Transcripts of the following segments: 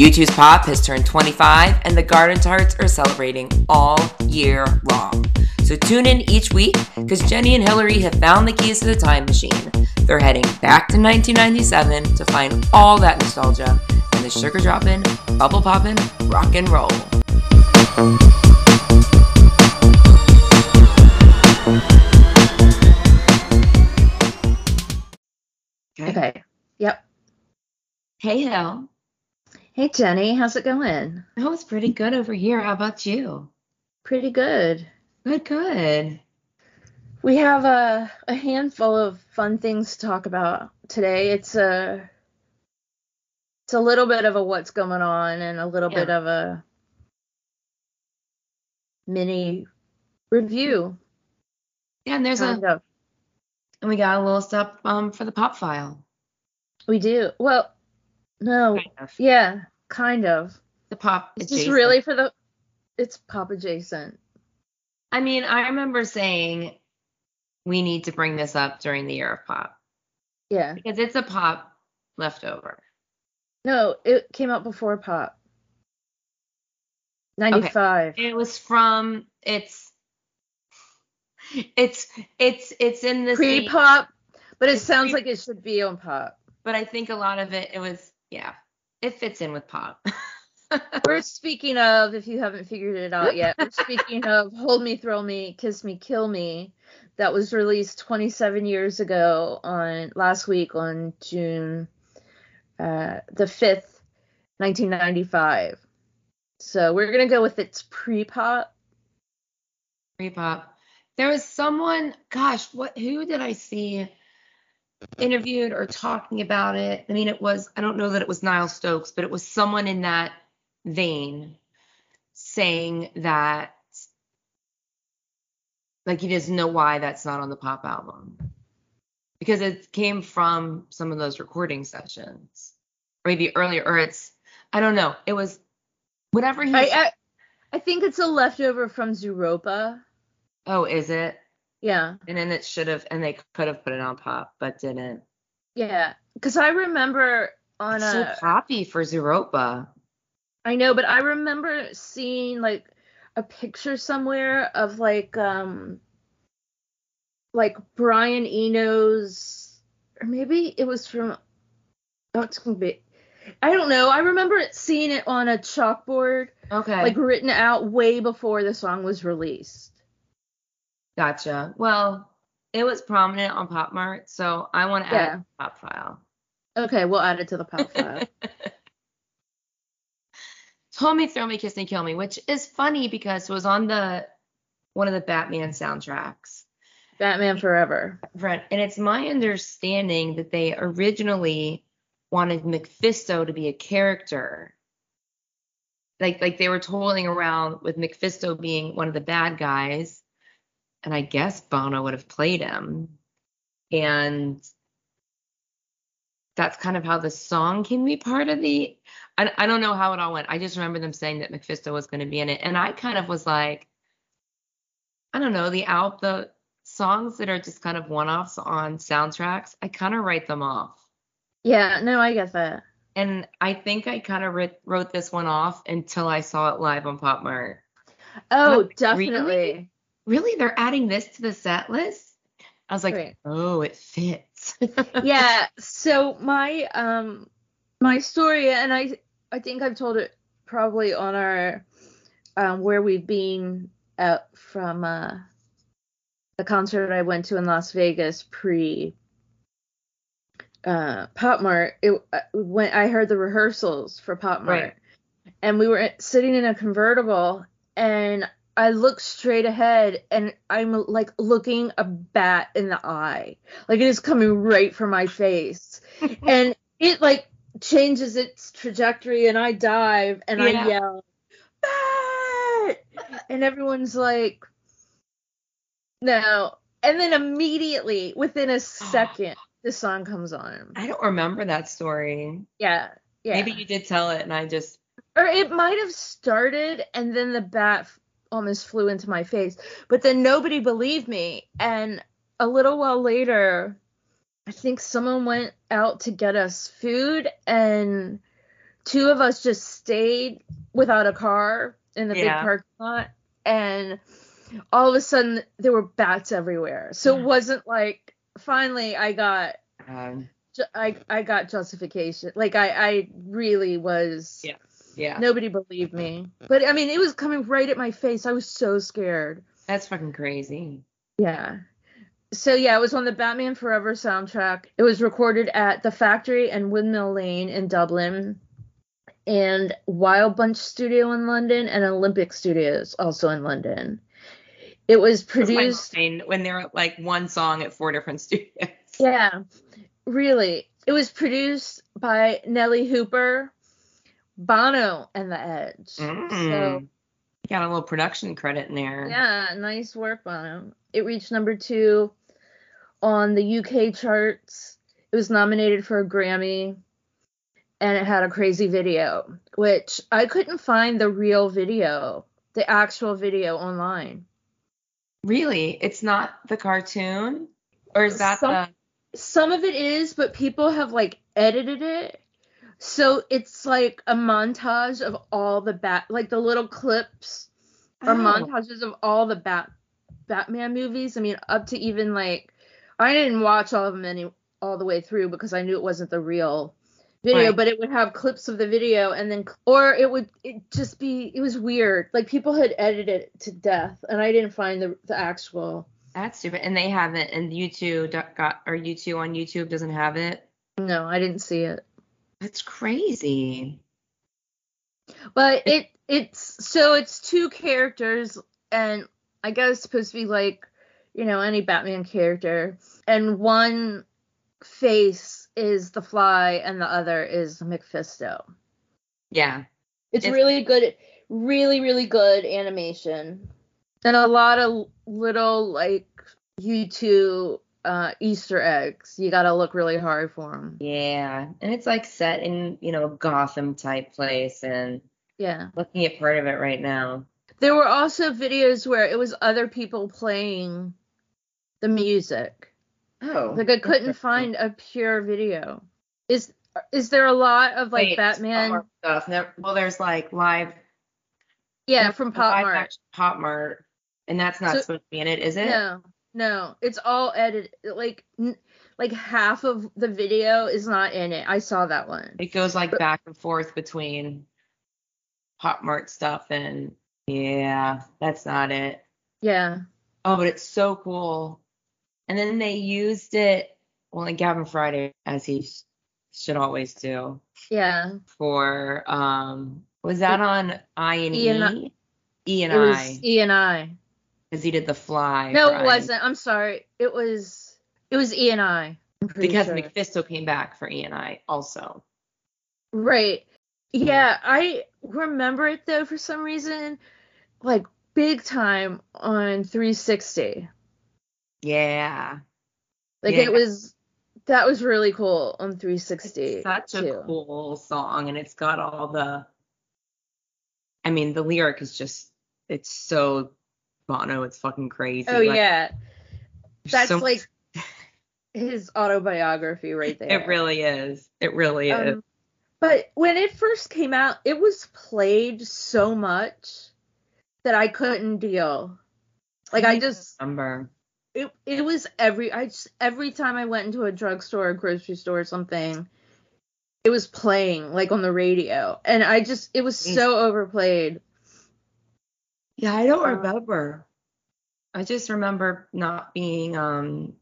U2's Pop has turned 25 and the Garden Tarts are celebrating all year long. So tune in each week because Jenny and Hillary have found the keys to the time machine. They're heading back to 1997 to find all that nostalgia and the sugar dropping, bubble popping, rock and roll. Okay. Yep. Hey, Hill. Hey, Jenny. How's it going? Oh, it's pretty good over here. How about you? Pretty good. Good, good. We have a, a handful of fun things to talk about today. It's a it's a little bit of a what's going on and a little Yeah. bit of a mini review. Yeah, and there's a of. and we got a little stuff um for the pop file. We do. Well, no. Kind of. Yeah, kind of. The pop It's just really for the it's pop adjacent. I mean, I remember saying we need to bring this up during the year of pop Yeah. because it's a pop leftover. No, it came out before pop. 95. It was from it's it's it's it's in the Pre-pop, but it sounds pre- like it should be on pop. but I think a lot of it it was yeah it fits in with pop. We're speaking of, if you haven't figured it out yet, we're speaking of Hold Me, Thrill Me, Kiss Me, Kill Me, that was released 27 years ago on last week on June uh, the 5th, 1995. So we're going to go with its pre pop. Pre pop. There was someone, gosh, what who did I see interviewed or talking about it? I mean, it was I don't know that it was Niall Stokes, but it was someone in that vein saying that like he doesn't know why that's not on the pop album. Because it came from some of those recording sessions. Or maybe earlier, or it's I don't know. It was whatever he I, I, I think it's a leftover from Zooropa. Oh, is it? Yeah. And then it should have, and they could have put it on pop, but didn't. Yeah. Because I remember on It's so a. poppy for Zooropa. I know, but I remember seeing like a picture somewhere of like um like Brian Eno's or maybe it was from oh it's gonna be I don't know. I remember seeing it on a chalkboard, Okay. like written out way before the song was released. Gotcha. Well, it was prominent on Pop Mart, so I want to add Yeah. it to the pop file. Okay, we'll add it to the pop file. Hold me, thrill me, kiss me, kill me, which is funny because it was on the one of the Batman soundtracks. Batman Forever. Right. And it's my understanding that they originally wanted Mephisto to be a character. Like like they were toiling around with Mephisto being one of the bad guys. And I guess Bono would have played him. And that's kind of how the song can be part of the I, I don't know how it all went. I just remember them saying that Mephisto was going to be in it. And I kind of was like, I don't know, the out the songs that are just kind of one-offs on soundtracks, I kind of write them off. Yeah, no, I get that. And I think I kind of writ- wrote this one off until I saw it live on Pop Mart. Oh, definitely. Really, they're adding this to the set list? I was like, Right. oh, it fits. yeah so my um my story and i i think i've told it probably on our um where we've been out from uh the concert i went to in las vegas pre uh pop mart it uh, when i heard the rehearsals for pop mart Right. and we were sitting in a convertible and I look straight ahead and I'm like looking a bat in the eye. Like it is coming right for my face. and it like changes its trajectory and I dive and Yeah. I yell, Bat! And everyone's like, No. And then immediately, within a second, the song comes on. I don't remember that story. Yeah. Yeah. Maybe you did tell it and I just or it might have started and then the bat almost flew into my face but then nobody believed me and a little while later i think someone went out to get us food and two of us just stayed without a car in the Yeah. big parking lot, and all of a sudden there were bats everywhere. So it wasn't like finally I got Um, I I got justification. Like I I really was. Yeah. Yeah. Nobody believed me, but I mean it was coming right at my face. I was so scared. That's fucking crazy. Yeah. So yeah, it was on the Batman Forever soundtrack. It was recorded at the Factory and Windmill Lane in Dublin, and Wild Bunch Studio in London, and Olympic Studios also in London. It was produced. when they're like one song at four different studios. Yeah, really. It was produced by Nellee Hooper, Bono, and The Edge. So Mm. Got a little production credit in there. Yeah, nice work, Bono. It reached number two on the UK charts. It was nominated for a Grammy, and it had a crazy video, which I couldn't find the real video, the actual video online. Really? It's not the cartoon? Or is that Some- the Some of it is, but people have like edited it. So it's like a montage of all the bat, like the little clips or Oh. montages of all the bat Batman movies. I mean, up to even like I didn't watch all of them any all the way through because I knew it wasn't the real video, Right. but it would have clips of the video and then or it would it just be it was weird. Like people had edited it to death and I didn't find the the actual That's stupid. And they haven't and YouTube got or YouTube on YouTube doesn't have it. no, I didn't see it. That's crazy. But it it's so it's two characters and I guess it's supposed to be like, you know, any Batman character. And one face is the fly and the other is Mephisto. Yeah. It's, It's- really good really, really good animation. And a lot of little like YouTube uh Easter eggs. You gotta look really hard for them. Yeah. And it's like set in, you know, a Gotham type place and Yeah. looking at part of it right now. There were also videos where it was other people playing the music. Oh. Like I couldn't find a pure video. Is is there a lot of like Wait, Batman? Stuff. Well, there's like live Yeah, from Pop Mart. Pop Mart, and that's not So- supposed to be in it, is it? No, no, it's all edited. Like n- like half of the video is not in it. I saw that one. It goes like back and forth between Pop Mart stuff and yeah, that's not it. Yeah, Oh, but it's so cool. And then they used it, well, like Gavin Friday, as he sh- should always do, yeah. for um, was that on I and E and I- E? And It was I, E and I. because he did the Fly. No, for it wasn't. I'm sorry. It was it was E and I. Because sure. Mephisto came back for E and I also. Right. Yeah, I remember it though for some reason, like big time on 360. Yeah. Like Yeah. it was that was really cool on 360. It's such a cool song, and it's got all the. I mean, the lyric is just, it's so Bono, it's fucking crazy. Oh Like, yeah, that's so- like his autobiography right there. It really is. It really is. Um, but when it first came out, it was played so much that I couldn't deal. Like I just remember. it it was every I just every time I went into a drugstore or grocery store or something, it was playing like on the radio, and I just it was so overplayed. Yeah, I don't Uh, remember. I just remember not being um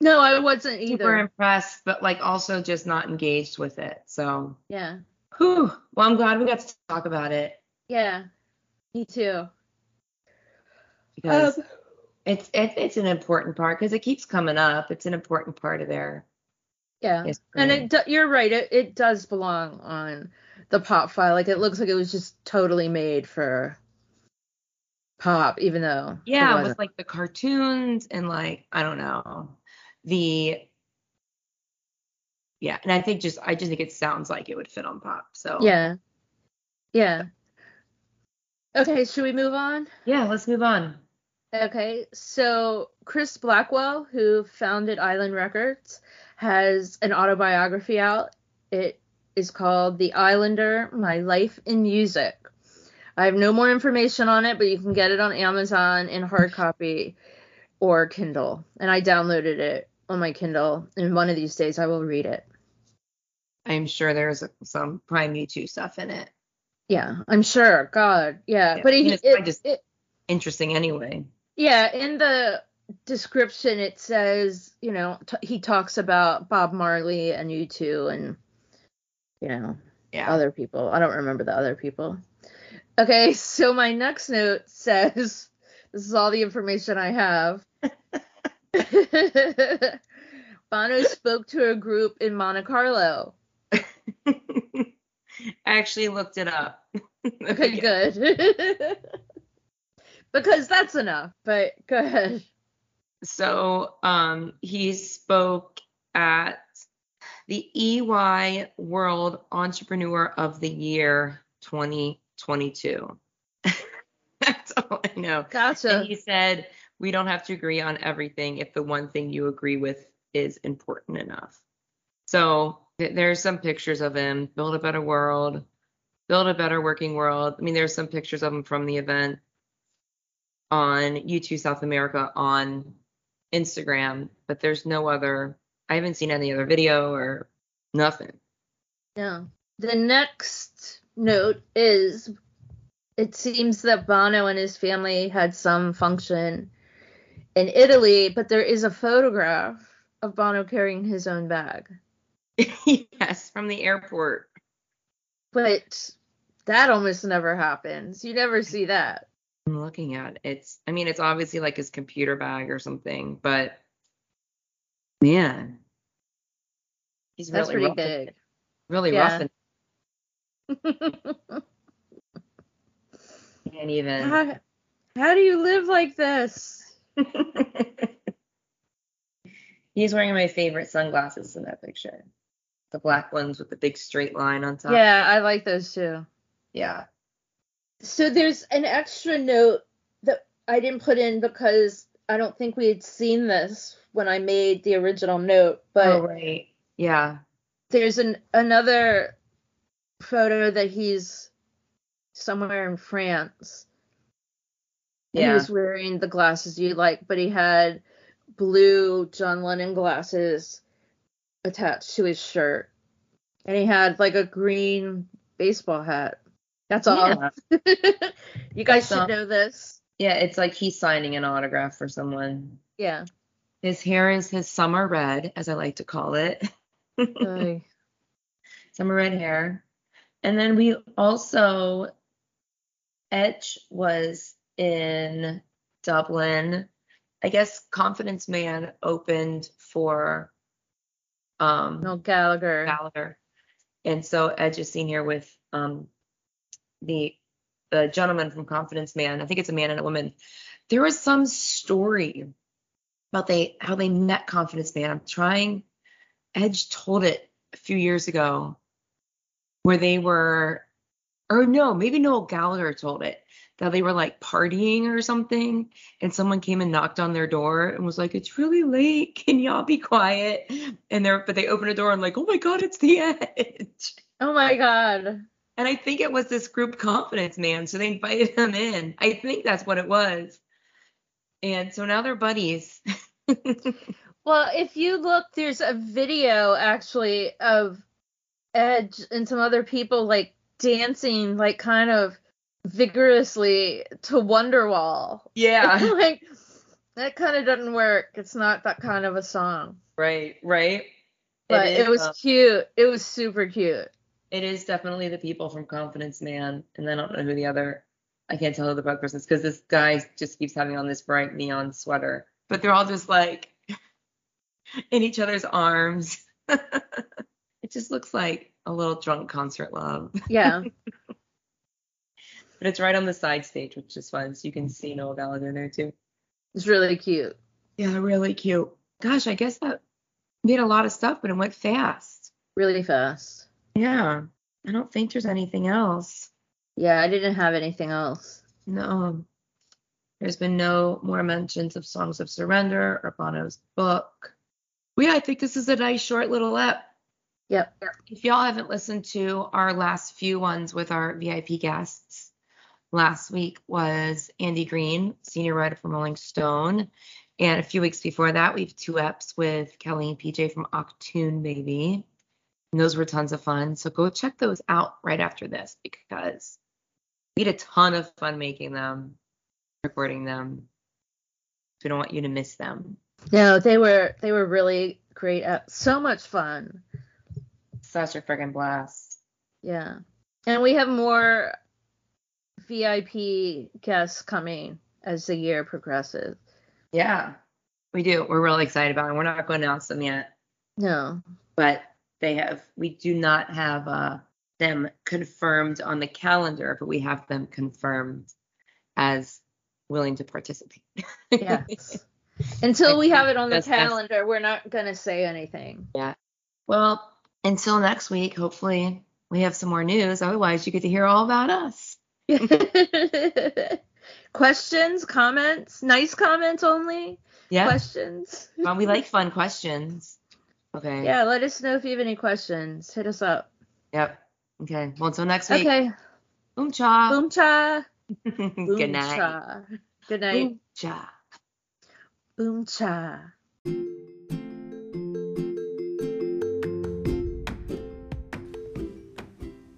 No, I wasn't either. super impressed, but like also just not engaged with it. So, Yeah, whew. Well, I'm glad we got to talk about it yeah, me too. because Um, it's it, it's an important part because it keeps coming up. It's an important part of their yeah, history. and it do, you're right. It it does belong on the pop file. Like it looks like it was just totally made for pop, even though yeah, with like the cartoons and like I don't know the yeah, and I think just I just think it sounds like it would fit on pop. So Yeah. Yeah. Okay, should we move on? yeah, let's move on. Okay, so Chris Blackwell, who founded Island Records, has an autobiography out. It is called The Islander My Life in Music. I have no more information on it, but you can get it on Amazon in hard copy or Kindle. And I downloaded it on my Kindle, and one of these days I will read it. I'm sure there's some Prime YouTube stuff in it. Yeah, I'm sure. God, yeah. Yeah, But he, it's it, just- it, Interesting anyway. yeah, in the description it says, you know, t- he talks about Bob Marley and U2 and you know, Yeah. other people. I don't remember the other people. Okay, so my next note says this is all the information I have. Bono spoke to a group in Monte Carlo. I actually looked it up. Okay, good. because that's enough, but go ahead. So um, he spoke at the EY World Entrepreneur of the Year 2022. That's all I know. Gotcha. And he said, We don't have to agree on everything if the one thing you agree with is important enough. So th- there's some pictures of him, build a better world, build a better working world. I mean, there's some pictures of him from the event on YouTube South America on Instagram, but there's no other, I haven't seen any other video or nothing. Yeah. The next note is it seems that Bono and his family had some function in Italy, but there is a photograph of Bono carrying his own bag. yes, from the airport. But that almost never happens. You never see that. I'm looking at it. it's I mean it's obviously like his computer bag or something, but man. He's That's really pretty rough, big. really Yeah. rough and can't even how, how do you live like this? He's wearing my favorite sunglasses in that picture. The black ones with the big straight line on top. Yeah, I like those too. Yeah. So there's an extra note that I didn't put in because I don't think we had seen this when I made the original note, but oh right. Yeah. there's an another photo that he's somewhere in France. And He Yeah. was wearing the glasses you like, but he had blue John Lennon glasses attached to his shirt. And he had like a green baseball hat. That's all. Yeah. you guys That's all. know this. Yeah, it's like he's signing an autograph for someone. Yeah. His hair is his summer red, as I like to call it. Summer red hair. And then we also Edge was in Dublin. I guess Confidence Man opened for um Noel Gallagher. Gallagher. And so Edge is seen here with um the the gentleman from Confidence Man. I think it's a man and a woman. There was some story about they how they met Confidence Man. I'm trying Edge told it a few years ago where they were or no, maybe Noel Gallagher told it that they were like partying or something and someone came and knocked on their door and was like it's really late. Can y'all be quiet? And they're but they open a door and like oh my god it's the edge. Oh my god. and i think it was this group confidence man so they invited him in. I think that's what it was. And so now they're buddies. Well, if you look, there's a video actually of Edge and some other people like dancing, like kind of vigorously to Wonderwall. yeah like that kind of doesn't work. It's not that kind of a song. right right But it, is, was um, cute. It was super cute. it is definitely the people from confidence man and i don't know who the other i can't tell who the other person is because this guy just keeps having on this bright neon sweater but they're all just like in each other's arms it just looks like a little drunk concert love Yeah. but it's right on the side stage which is fun so you can see noel gallagher there too it's really cute. yeah really cute gosh i guess that made a lot of stuff but it went fast Really fast. yeah i don't think there's anything else Yeah, I didn't have anything else. No. There's been no more mentions of Songs of Surrender or Bono's book. Well, yeah, I think this is a nice short little ep. Yep. If y'all haven't listened to our last few ones with our VIP guests, last week was Andy Green, senior writer from Rolling Stone. And a few weeks before that, we have two eps with Kelly and PJ from Achtung Baby. And those were tons of fun. So go check those out right after this because we had a ton of fun making them, recording them. So we don't want you to miss them. No, they were they were really great. Uh, so much fun. Such a freaking blast. Yeah. And we have more VIP guests coming as the year progresses. Yeah, we do. We're really excited about it. We're not going to announce them yet, No. but they have. We do not have uh, them confirmed on the calendar, but we have them confirmed as willing to participate. Yes. Until we have it on the That's- that's- calendar, we're not going to say anything. Yeah. Well, until next week, hopefully we have some more news. Otherwise, you get to hear all about us. questions, comments, nice comments only. Yeah. Questions. well, um, we like fun questions. Okay. Yeah, let us know if you have any questions. Hit us up. Yep. Okay. Well, until next week. Okay. Boom cha. Boom cha. Good night. cha. Good night. Boom cha. Boom cha.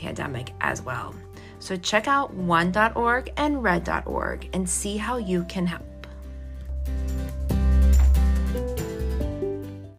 pandemic as well. So check out one.org and red.org and see how you can help